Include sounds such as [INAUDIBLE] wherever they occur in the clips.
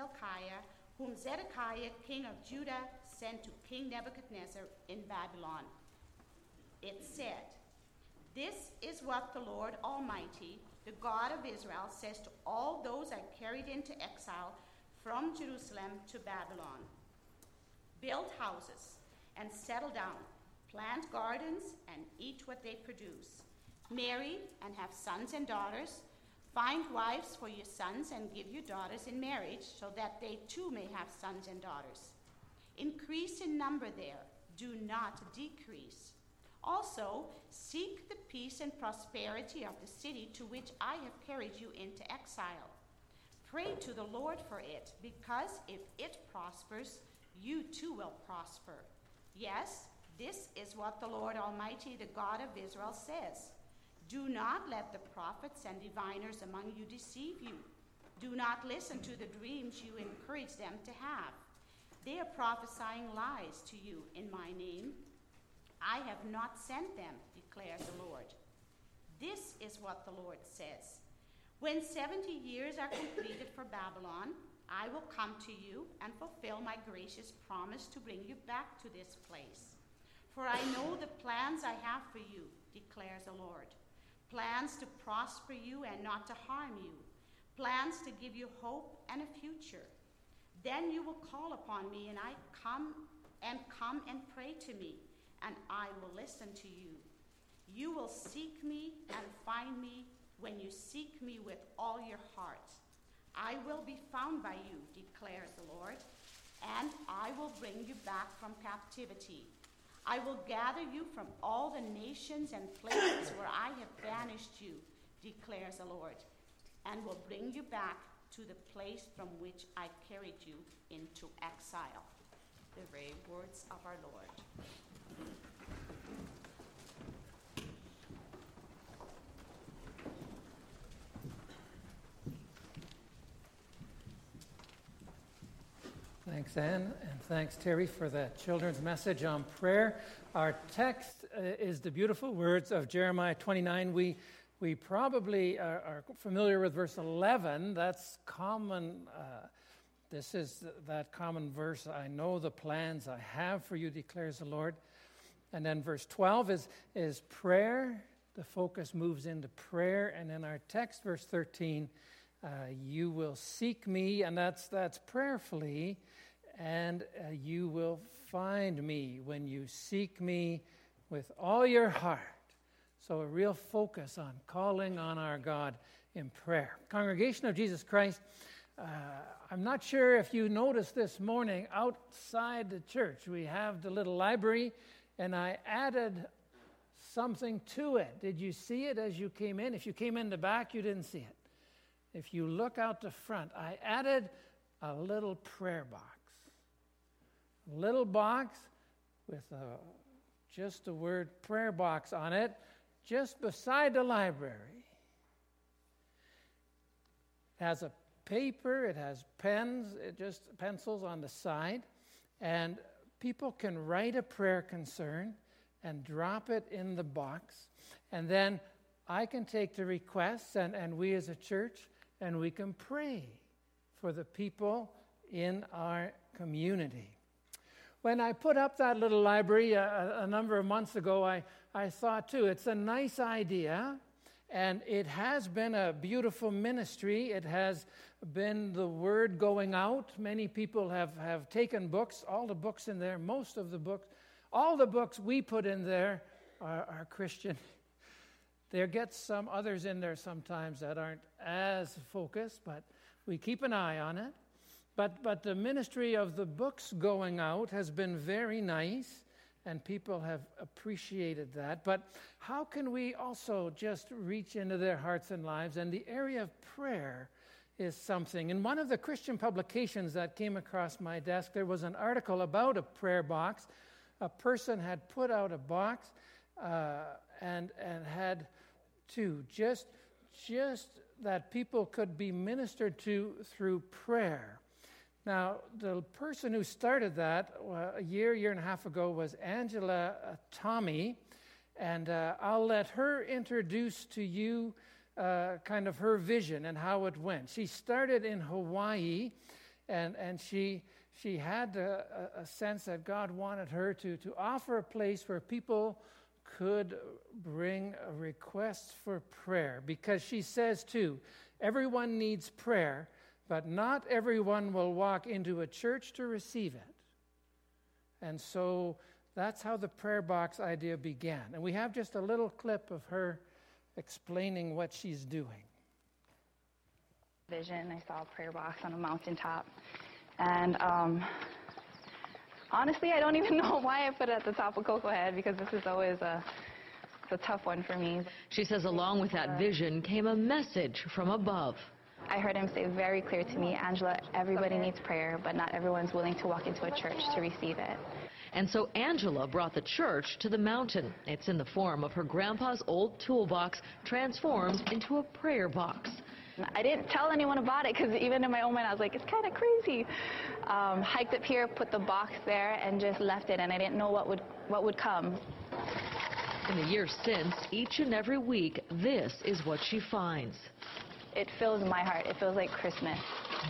Hilkiah, whom Zedekiah, king of Judah, sent to King Nebuchadnezzar in Babylon. It said, This is what the Lord Almighty, the God of Israel, says to all those I carried into exile from Jerusalem to Babylon Build houses and settle down, plant gardens and eat what they produce, marry and have sons and daughters Find wives for your sons and give your daughters in marriage, so that they too may have sons and daughters. Increase in number there, do not decrease. Also, seek the peace and prosperity of the city to which I have carried you into exile. Pray to the Lord for it, because if it prospers, you too will prosper. Yes, this is what the Lord Almighty, the God of Israel, says. Do not let the prophets and diviners among you deceive you. Do not listen to the dreams you encourage them to have. They are prophesying lies to you in my name. I have not sent them, declares the Lord. This is what the Lord says. When 70 years are completed for Babylon, I will come to you and fulfill my gracious promise to bring you back to this place. For I know the plans I have for you, declares the Lord plans to prosper you and not to harm you, plans to give you hope and a future. Then you will call upon me, and I come and come and pray to me, and I will listen to you. You will seek me and find me when you seek me with all your heart. I will be found by you, declares the Lord, and I will bring you back from captivity. I will gather you from all the nations and places where I have banished you, declares the Lord, and will bring you back to the place from which I carried you into exile. The very words of our Lord. Thanks, Anne, and thanks, Terry, for the children's message on prayer. Our text uh, is the beautiful words of Jeremiah 29. We, we probably are, are familiar with verse 11. That's common. Uh, this is that common verse I know the plans I have for you, declares the Lord. And then verse 12 is, is prayer. The focus moves into prayer. And in our text, verse 13, uh, you will seek me, and that's, that's prayerfully and uh, you will find me when you seek me with all your heart. So, a real focus on calling on our God in prayer. Congregation of Jesus Christ, uh, I'm not sure if you noticed this morning outside the church, we have the little library, and I added something to it. Did you see it as you came in? If you came in the back, you didn't see it. If you look out the front, I added a little prayer box little box with a, just the word prayer box on it, just beside the library. It has a paper, it has pens, it just pencils on the side, and people can write a prayer concern and drop it in the box. And then I can take the requests, and, and we as a church, and we can pray for the people in our community. When I put up that little library a, a, number of months ago, I, I thought too, it's a nice idea, and it has been a beautiful ministry. It has been the word going out. Many people have, have taken books, all the books in there, most of the books, all the books we put in there are, are Christian. [LAUGHS] There gets some others in there sometimes that aren't as focused, but we keep an eye on it. But, but the ministry of the books going out has been very nice, and people have appreciated that. But how can we also just reach into their hearts and lives? And the area of prayer is something. In one of the Christian publications that came across my desk, there was an article about a prayer box. A person had put out a box uh, and, and had to just, just that people could be ministered to through prayer. Now, the person who started that uh, a year, year and a half ago was Angela uh, Tommy, and uh, I'll let her introduce to you uh, kind of her vision and how it went. She started in Hawaii, and, and she, she had a, a sense that God wanted her to, to offer a place where people could bring requests for prayer. Because she says, too, everyone needs prayer, but not everyone will walk into a church to receive it. And so that's how the prayer box idea began. And we have just a little clip of her explaining what she's doing. Vision, I saw a prayer box on a mountaintop. And um, honestly, I don't [LAUGHS] even know why I put it at the top of Koko Head because this is always a, a tough one for me. She says along with that vision came a message from above. I heard him say very clear to me, Angela, everybody needs prayer, but not everyone's willing to walk into a church to receive it. And so Angela brought the church to the mountain. It's in the form of her grandpa's old toolbox transformed into a prayer box. I didn't tell anyone about it because even in my own mind I was like, it's kind of crazy. Um, hiked up here, put the box there, and just left it, and I didn't know what would what would come. In the years since, each and every week, this is what she finds. It fills my heart. It feels like Christmas.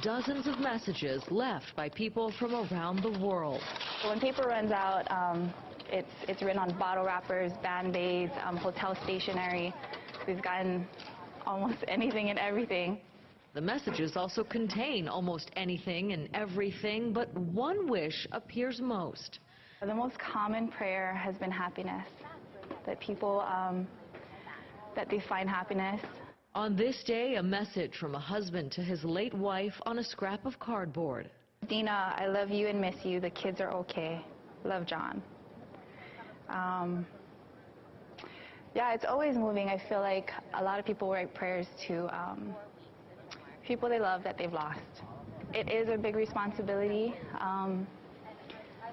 Dozens of messages left by people from around the world. When paper runs out, um, it's, it's written on bottle wrappers, band-aids, um, hotel stationery. We've gotten almost [LAUGHS] anything and everything. The messages also contain almost anything and everything, but one wish appears most. The most common prayer has been happiness, that people, um, that they find happiness. On this day, a message from a husband to his late wife on a scrap of cardboard. Dina, I love you and miss you. The kids are okay. Love, John. Um, yeah, it's always moving. I feel like a lot of people write prayers to um, people they love that they've lost. It is a big responsibility. Um,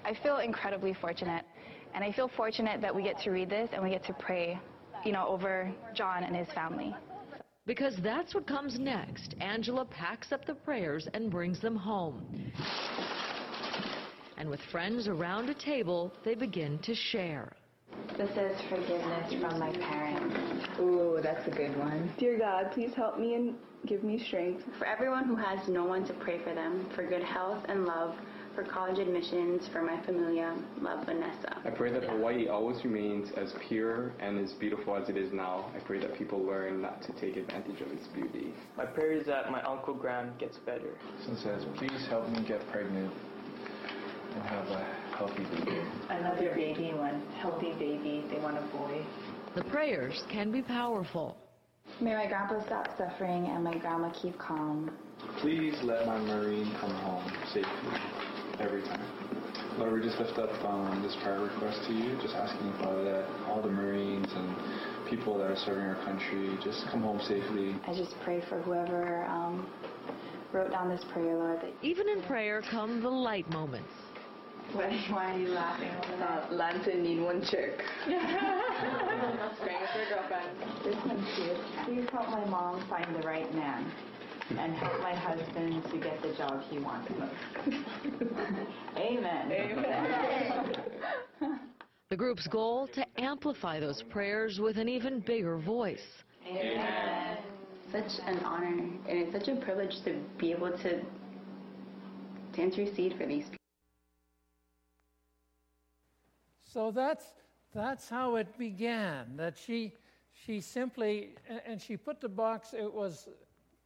I feel incredibly fortunate, and I feel fortunate that we get to read this and we get to pray, you know, over John and his family. Because that's what comes next. Angela packs up the prayers and brings them home. And with friends around a table, they begin to share. This is forgiveness from my parents. Ooh, that's a good one. Dear God, please help me and give me strength. For everyone who has no one to pray for them, for good health and love, for college admissions, for my familia, love Vanessa. I pray that Hawaii always remains as pure and as beautiful as it is now. I pray that people learn not to take advantage of its beauty. My prayer is that my Uncle Graham gets better. It says, please help me get pregnant and have a healthy baby. Another baby, one healthy baby. They want a boy. The prayers can be powerful. May my grandpa stop suffering and my grandma keep calm. Please let my Marine come home safely every time. Lord, we just lift up um, this prayer request to you, just asking, Father, that all the Marines and people that are serving our country just come home safely. I just pray for whoever um, wrote down this prayer, Lord. That Even in prayer come the light moments. What, why are you laughing? Uh, Lanta need one chick. Praying [LAUGHS] with her girlfriend. This one's cute. Please help my mom find the right man and help my husband to get the job he wants most. Amen. Amen. The group's goal to amplify those prayers with an even bigger voice. Amen. Such an honor, and it's such a privilege to be able to, to intercede for these people. So that's, that's how it began. That she, she simply, and she put the box, it was,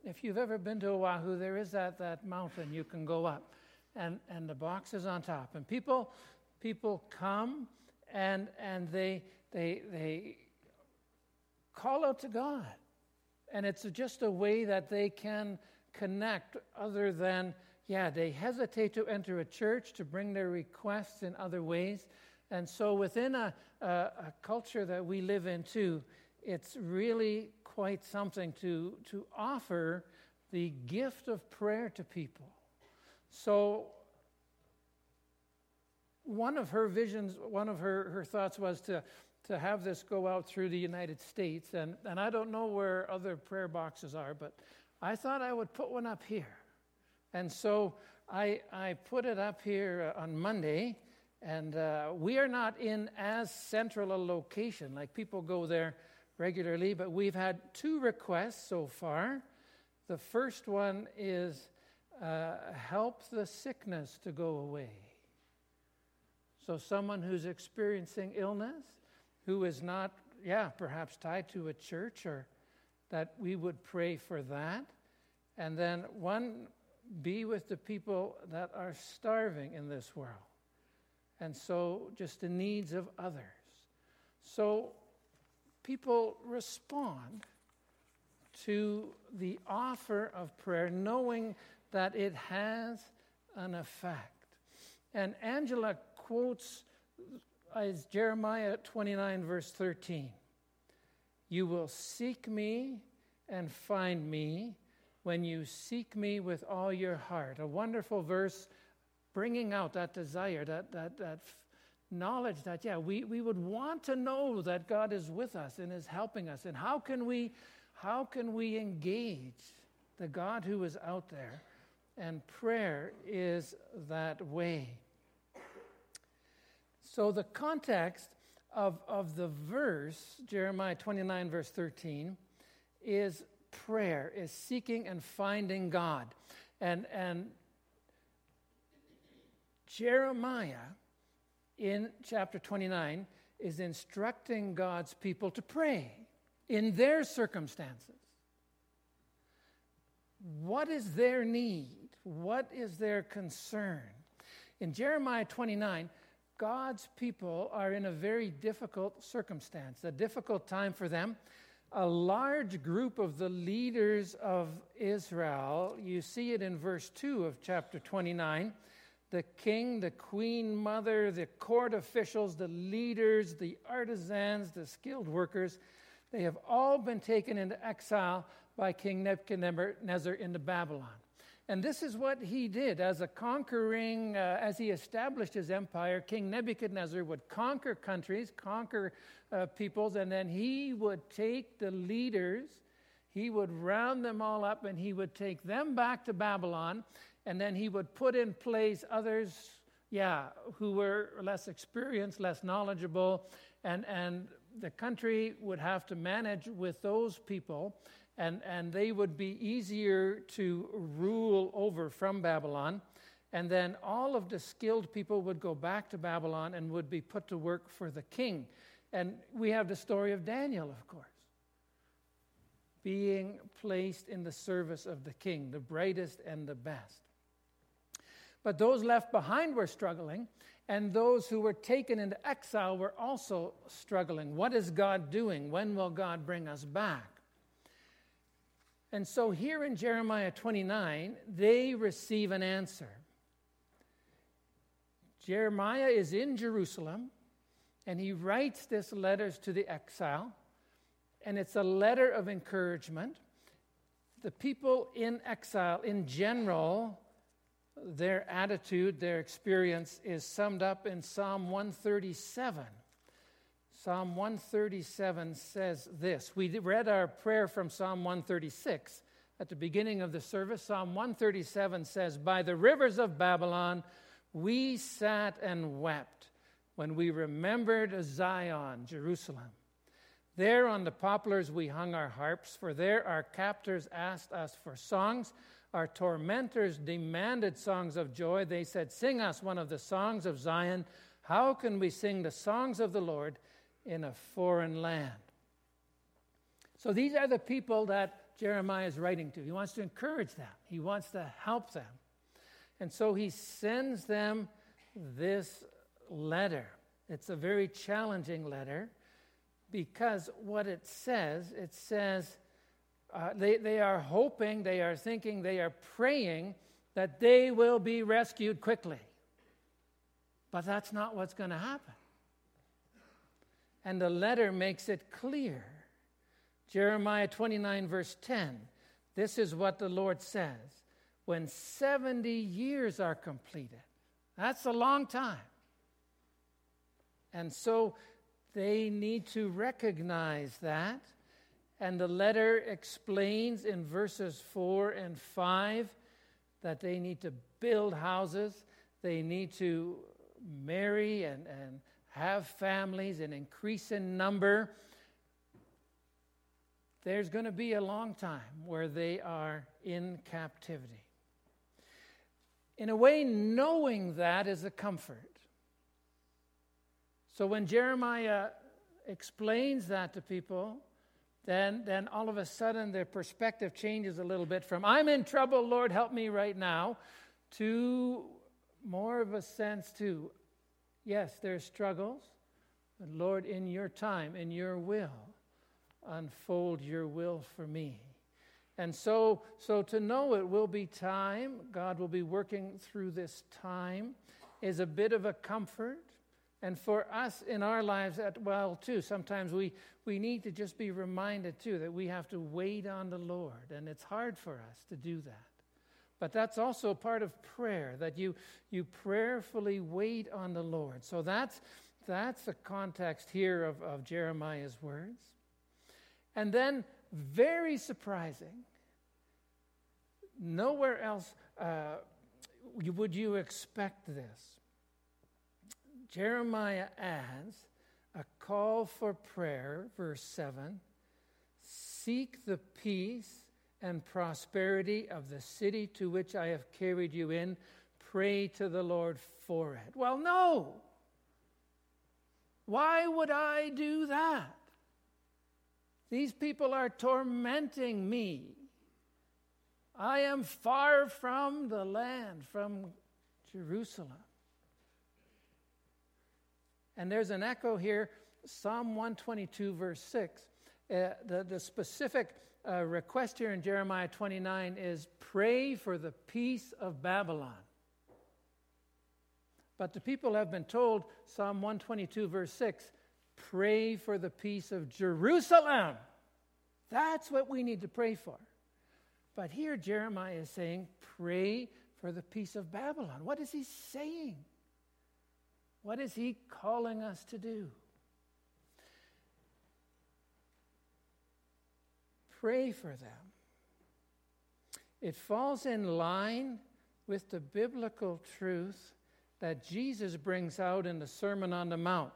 if you've ever been to Oahu, there is that, that mountain you can go up. And, and the box is on top. And people, people come and, and they, they, they call out to God. And it's just a way that they can connect other than, yeah, they hesitate to enter a church to bring their requests in other ways. And so, within a, a, a, culture that we live in, too, it's really quite something to, to offer the gift of prayer to people. So, one of her visions, one of her, her thoughts was to, to have this go out through the United States. And, and I don't know where other prayer boxes are, but I thought I would put one up here. And so I, I put it up here on Monday. And uh, we are not in as central a location, like people go there regularly, but we've had two requests so far. The first one is uh, help the sickness to go away. So, someone who's experiencing illness, who is not, yeah, perhaps tied to a church, or that we would pray for that. And then, one, be with the people that are starving in this world. And so, just the needs of others. So, people respond to the offer of prayer, knowing that it has an effect. And Angela quotes uh, as Jeremiah 29, verse 13 You will seek me and find me when you seek me with all your heart. A wonderful verse bringing out that desire, that, that, that knowledge that, yeah, we, we would want to know that God is with us and is helping us. And how can we, how can we engage the God who is out there? And prayer is that way. So, the context of, of the verse, Jeremiah 29, verse 13, is prayer, is seeking and finding God. And, and Jeremiah, in chapter 29, is instructing God's people to pray in their circumstances. What is their need? What is their concern? In Jeremiah 29, God's people are in a very difficult circumstance, a difficult time for them. A large group of the leaders of Israel, you see it in verse 2 of chapter 29 the king, the queen mother, the court officials, the leaders, the artisans, the skilled workers, they have all been taken into exile by King Nebuchadnezzar into Babylon. And this is what he did as a conquering, uh, as he established his empire. King Nebuchadnezzar would conquer countries, conquer uh, peoples, and then he would take the leaders, he would round them all up, and he would take them back to Babylon, and then he would put in place others, yeah, who were less experienced, less knowledgeable, and, and the country would have to manage with those people and, and they would be easier to rule over from Babylon. And then all of the skilled people would go back to Babylon and would be put to work for the king. And we have the story of Daniel, of course, being placed in the service of the king, the brightest and the best. But those left behind were struggling, and those who were taken into exile were also struggling. What is God doing? When will God bring us back? And so here in Jeremiah 29, they receive an answer. Jeremiah is in Jerusalem, and he writes this letters to the exile, and it's a letter of encouragement. The people in exile, in general, their attitude, their experience is summed up in Psalm 137. Psalm 137 says this. We read our prayer from Psalm 136 at the beginning of the service. Psalm 137 says, By the rivers of Babylon we sat and wept when we remembered Zion, Jerusalem. There on the poplars we hung our harps, for there our captors asked us for songs. Our tormentors demanded songs of joy. They said, Sing us one of the songs of Zion. How can we sing the songs of the Lord? in a foreign land. So these are the people that Jeremiah is writing to. He wants to encourage them, he wants to help them. And so he sends them this letter. It's a very challenging letter because what it says, it says uh, they, they are hoping, they are thinking, they are praying that they will be rescued quickly. But that's not what's going to happen. And the letter makes it clear. Jeremiah 29, verse 10. This is what the Lord says when 70 years are completed. That's a long time. And so they need to recognize that. And the letter explains in verses 4 and 5 that they need to build houses, they need to marry and, and have families and increase in number, there's going to be a long time where they are in captivity. In a way, knowing that is a comfort. So when Jeremiah explains that to people, then, then all of a sudden their perspective changes a little bit from, I'm in trouble, Lord, help me right now, to more of a sense to, yes, there's struggles, but Lord, in your time, in your will, unfold your will for me. And so, so to know it will be time, God will be working through this time, is a bit of a comfort. And for us in our lives, at, well, too, sometimes we, we need to just be reminded, too, that we have to wait on the Lord. And it's hard for us to do that. But that's also part of prayer, that you, you prayerfully wait on the Lord. So that's, that's the context here of, of Jeremiah's words. And then, very surprising, nowhere else uh, would you expect this. Jeremiah adds a call for prayer, verse 7 Seek the peace and prosperity of the city to which I have carried you in. Pray to the Lord for it. Well, no. Why would I do that? These people are tormenting me. I am far from the land, from Jerusalem. And there's an echo here, Psalm 122, verse 6. Uh, the, the specific uh, request here in Jeremiah 29 is pray for the peace of Babylon. But the people have been told, Psalm 122, verse 6, pray for the peace of Jerusalem. That's what we need to pray for. But here Jeremiah is saying, pray for the peace of Babylon. What is he saying? What is he calling us to do? Pray for them. It falls in line with the biblical truth that Jesus brings out in the Sermon on the Mount.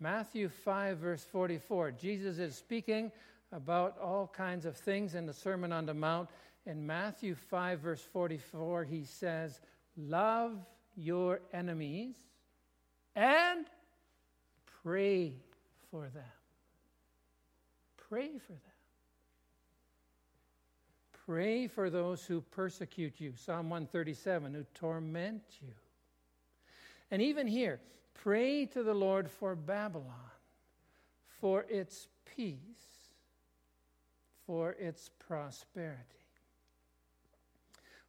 Matthew 5, verse 44. Jesus is speaking about all kinds of things in the Sermon on the Mount. In Matthew 5, verse 44, he says, Love your enemies and pray for them. Pray for them. Pray for those who persecute you. Psalm 137, who torment you. And even here, pray to the Lord for Babylon, for its peace, for its prosperity.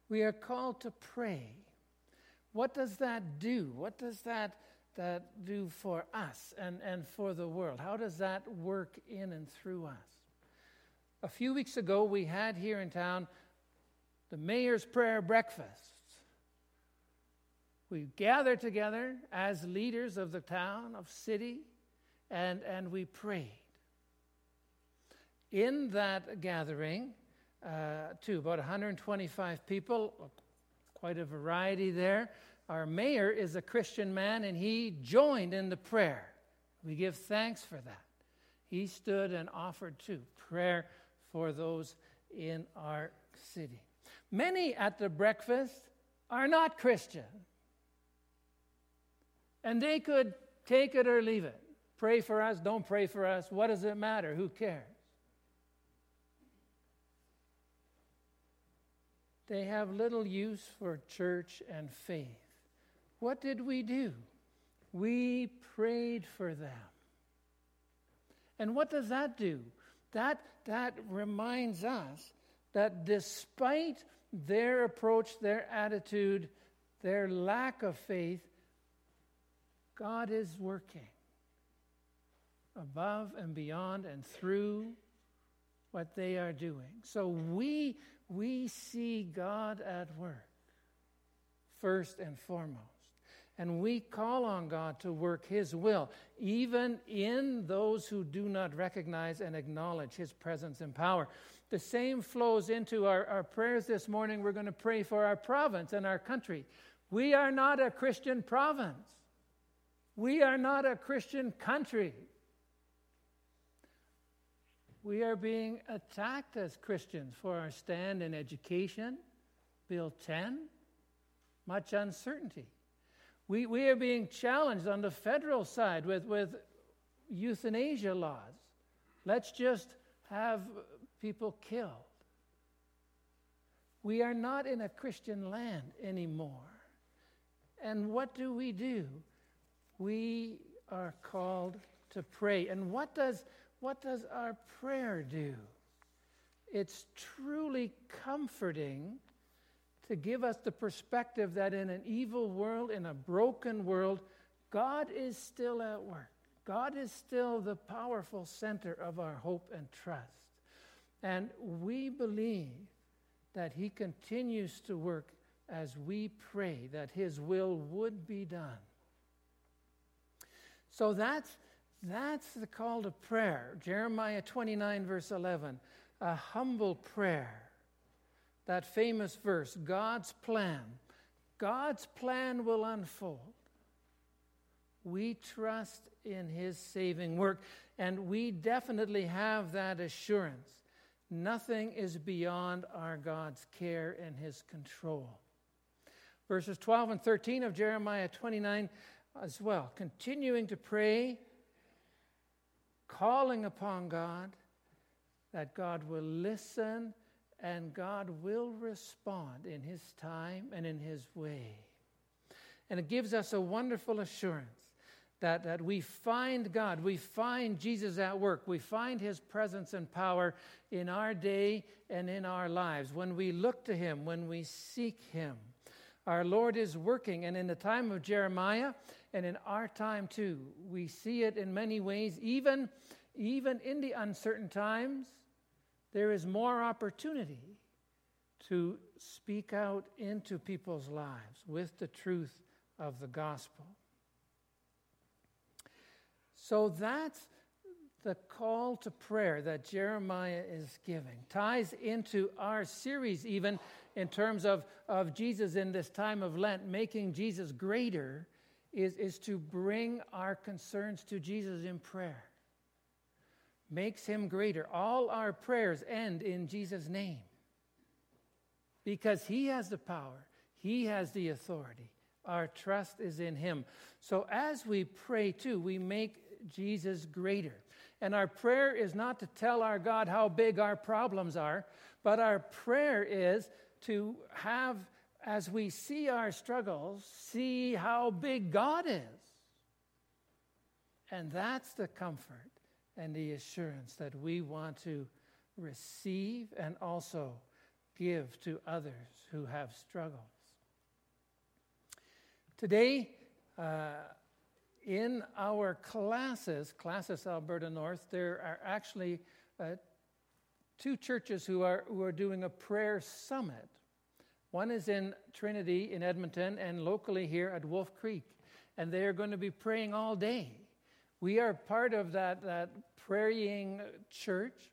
We are called to pray. What does that do? What does that that do for us and, and for the world? How does that work in and through us? A few weeks ago, we had here in town the mayor's prayer breakfast. We gathered together as leaders of the town, of city, and, and we prayed. In that gathering, uh, to about 125 people, quite a variety there, our mayor is a Christian man and he joined in the prayer. We give thanks for that. He stood and offered too prayer for those in our city. Many at the breakfast are not Christian. And they could take it or leave it. Pray for us, don't pray for us. What does it matter? Who cares? They have little use for church and faith. What did we do? We prayed for them. And what does that do? That, that reminds us that despite their approach, their attitude, their lack of faith, God is working above and beyond and through what they are doing. So we, we see God at work first and foremost. And we call on God to work His will, even in those who do not recognize and acknowledge His presence and power. The same flows into our, our prayers this morning. We're going to pray for our province and our country. We are not a Christian province, we are not a Christian country. We are being attacked as Christians for our stand in education, Bill 10 much uncertainty. We, we are being challenged on the federal side with, with euthanasia laws. Let's just have people killed. We are not in a Christian land anymore. And what do we do? We are called to pray. And what does, what does our prayer do? It's truly comforting to give us the perspective that in an evil world, in a broken world, God is still at work. God is still the powerful center of our hope and trust. And we believe that He continues to work as we pray that His will would be done. So that's, that's the call to prayer. Jeremiah 29, verse 11, a humble prayer. That famous verse, God's plan. God's plan will unfold. We trust in His saving work, and we definitely have that assurance. Nothing is beyond our God's care and His control. Verses 12 and 13 of Jeremiah 29 as well, continuing to pray, calling upon God, that God will listen and God will respond in His time and in His way. And it gives us a wonderful assurance that, that we find God, we find Jesus at work, we find His presence and power in our day and in our lives. When we look to Him, when we seek Him, our Lord is working. And in the time of Jeremiah, and in our time too, we see it in many ways. Even, even in the uncertain times, there is more opportunity to speak out into people's lives with the truth of the gospel. So that's the call to prayer that Jeremiah is giving. Ties into our series, even in terms of, of Jesus in this time of Lent, making Jesus greater is, is to bring our concerns to Jesus in prayer. Makes him greater. All our prayers end in Jesus' name because he has the power, he has the authority. Our trust is in him. So as we pray too, we make Jesus greater. And our prayer is not to tell our God how big our problems are, but our prayer is to have as we see our struggles, see how big God is. And that's the comfort and the assurance that we want to receive and also give to others who have struggles. Today, uh, in our classes, Classis Alberta North, there are actually uh, two churches who are, who are doing a prayer summit. One is in Trinity in Edmonton and locally here at Wolf Creek. And they are going to be praying all day. We are part of that, that praying church.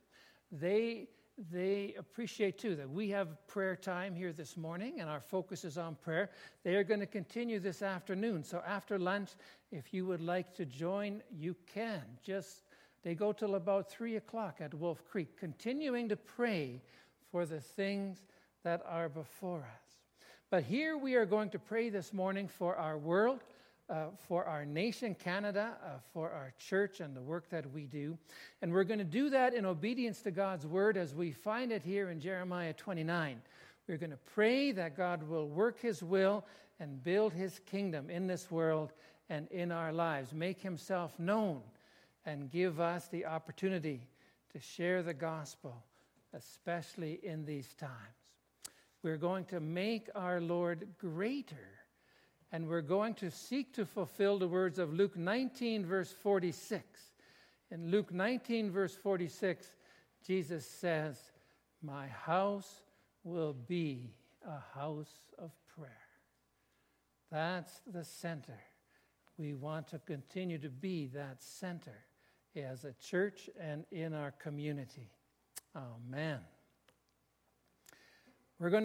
They, they appreciate too that we have prayer time here this morning and our focus is on prayer. They are going to continue this afternoon. So after lunch, if you would like to join, you can. Just they go till about three o'clock at Wolf Creek, continuing to pray for the things that are before us. But here we are going to pray this morning for our world, uh, for our nation, Canada, uh, for our church and the work that we do. And we're going to do that in obedience to God's word as we find it here in Jeremiah 29. We're going to pray that God will work his will and build his kingdom in this world and in our lives, make himself known, and give us the opportunity to share the gospel, especially in these times. We're going to make our Lord greater. And we're going to seek to fulfill the words of Luke 19, verse 46. In Luke 19, verse 46, Jesus says, My house will be a house of prayer. That's the center. We want to continue to be that center as a church and in our community. Amen. We're going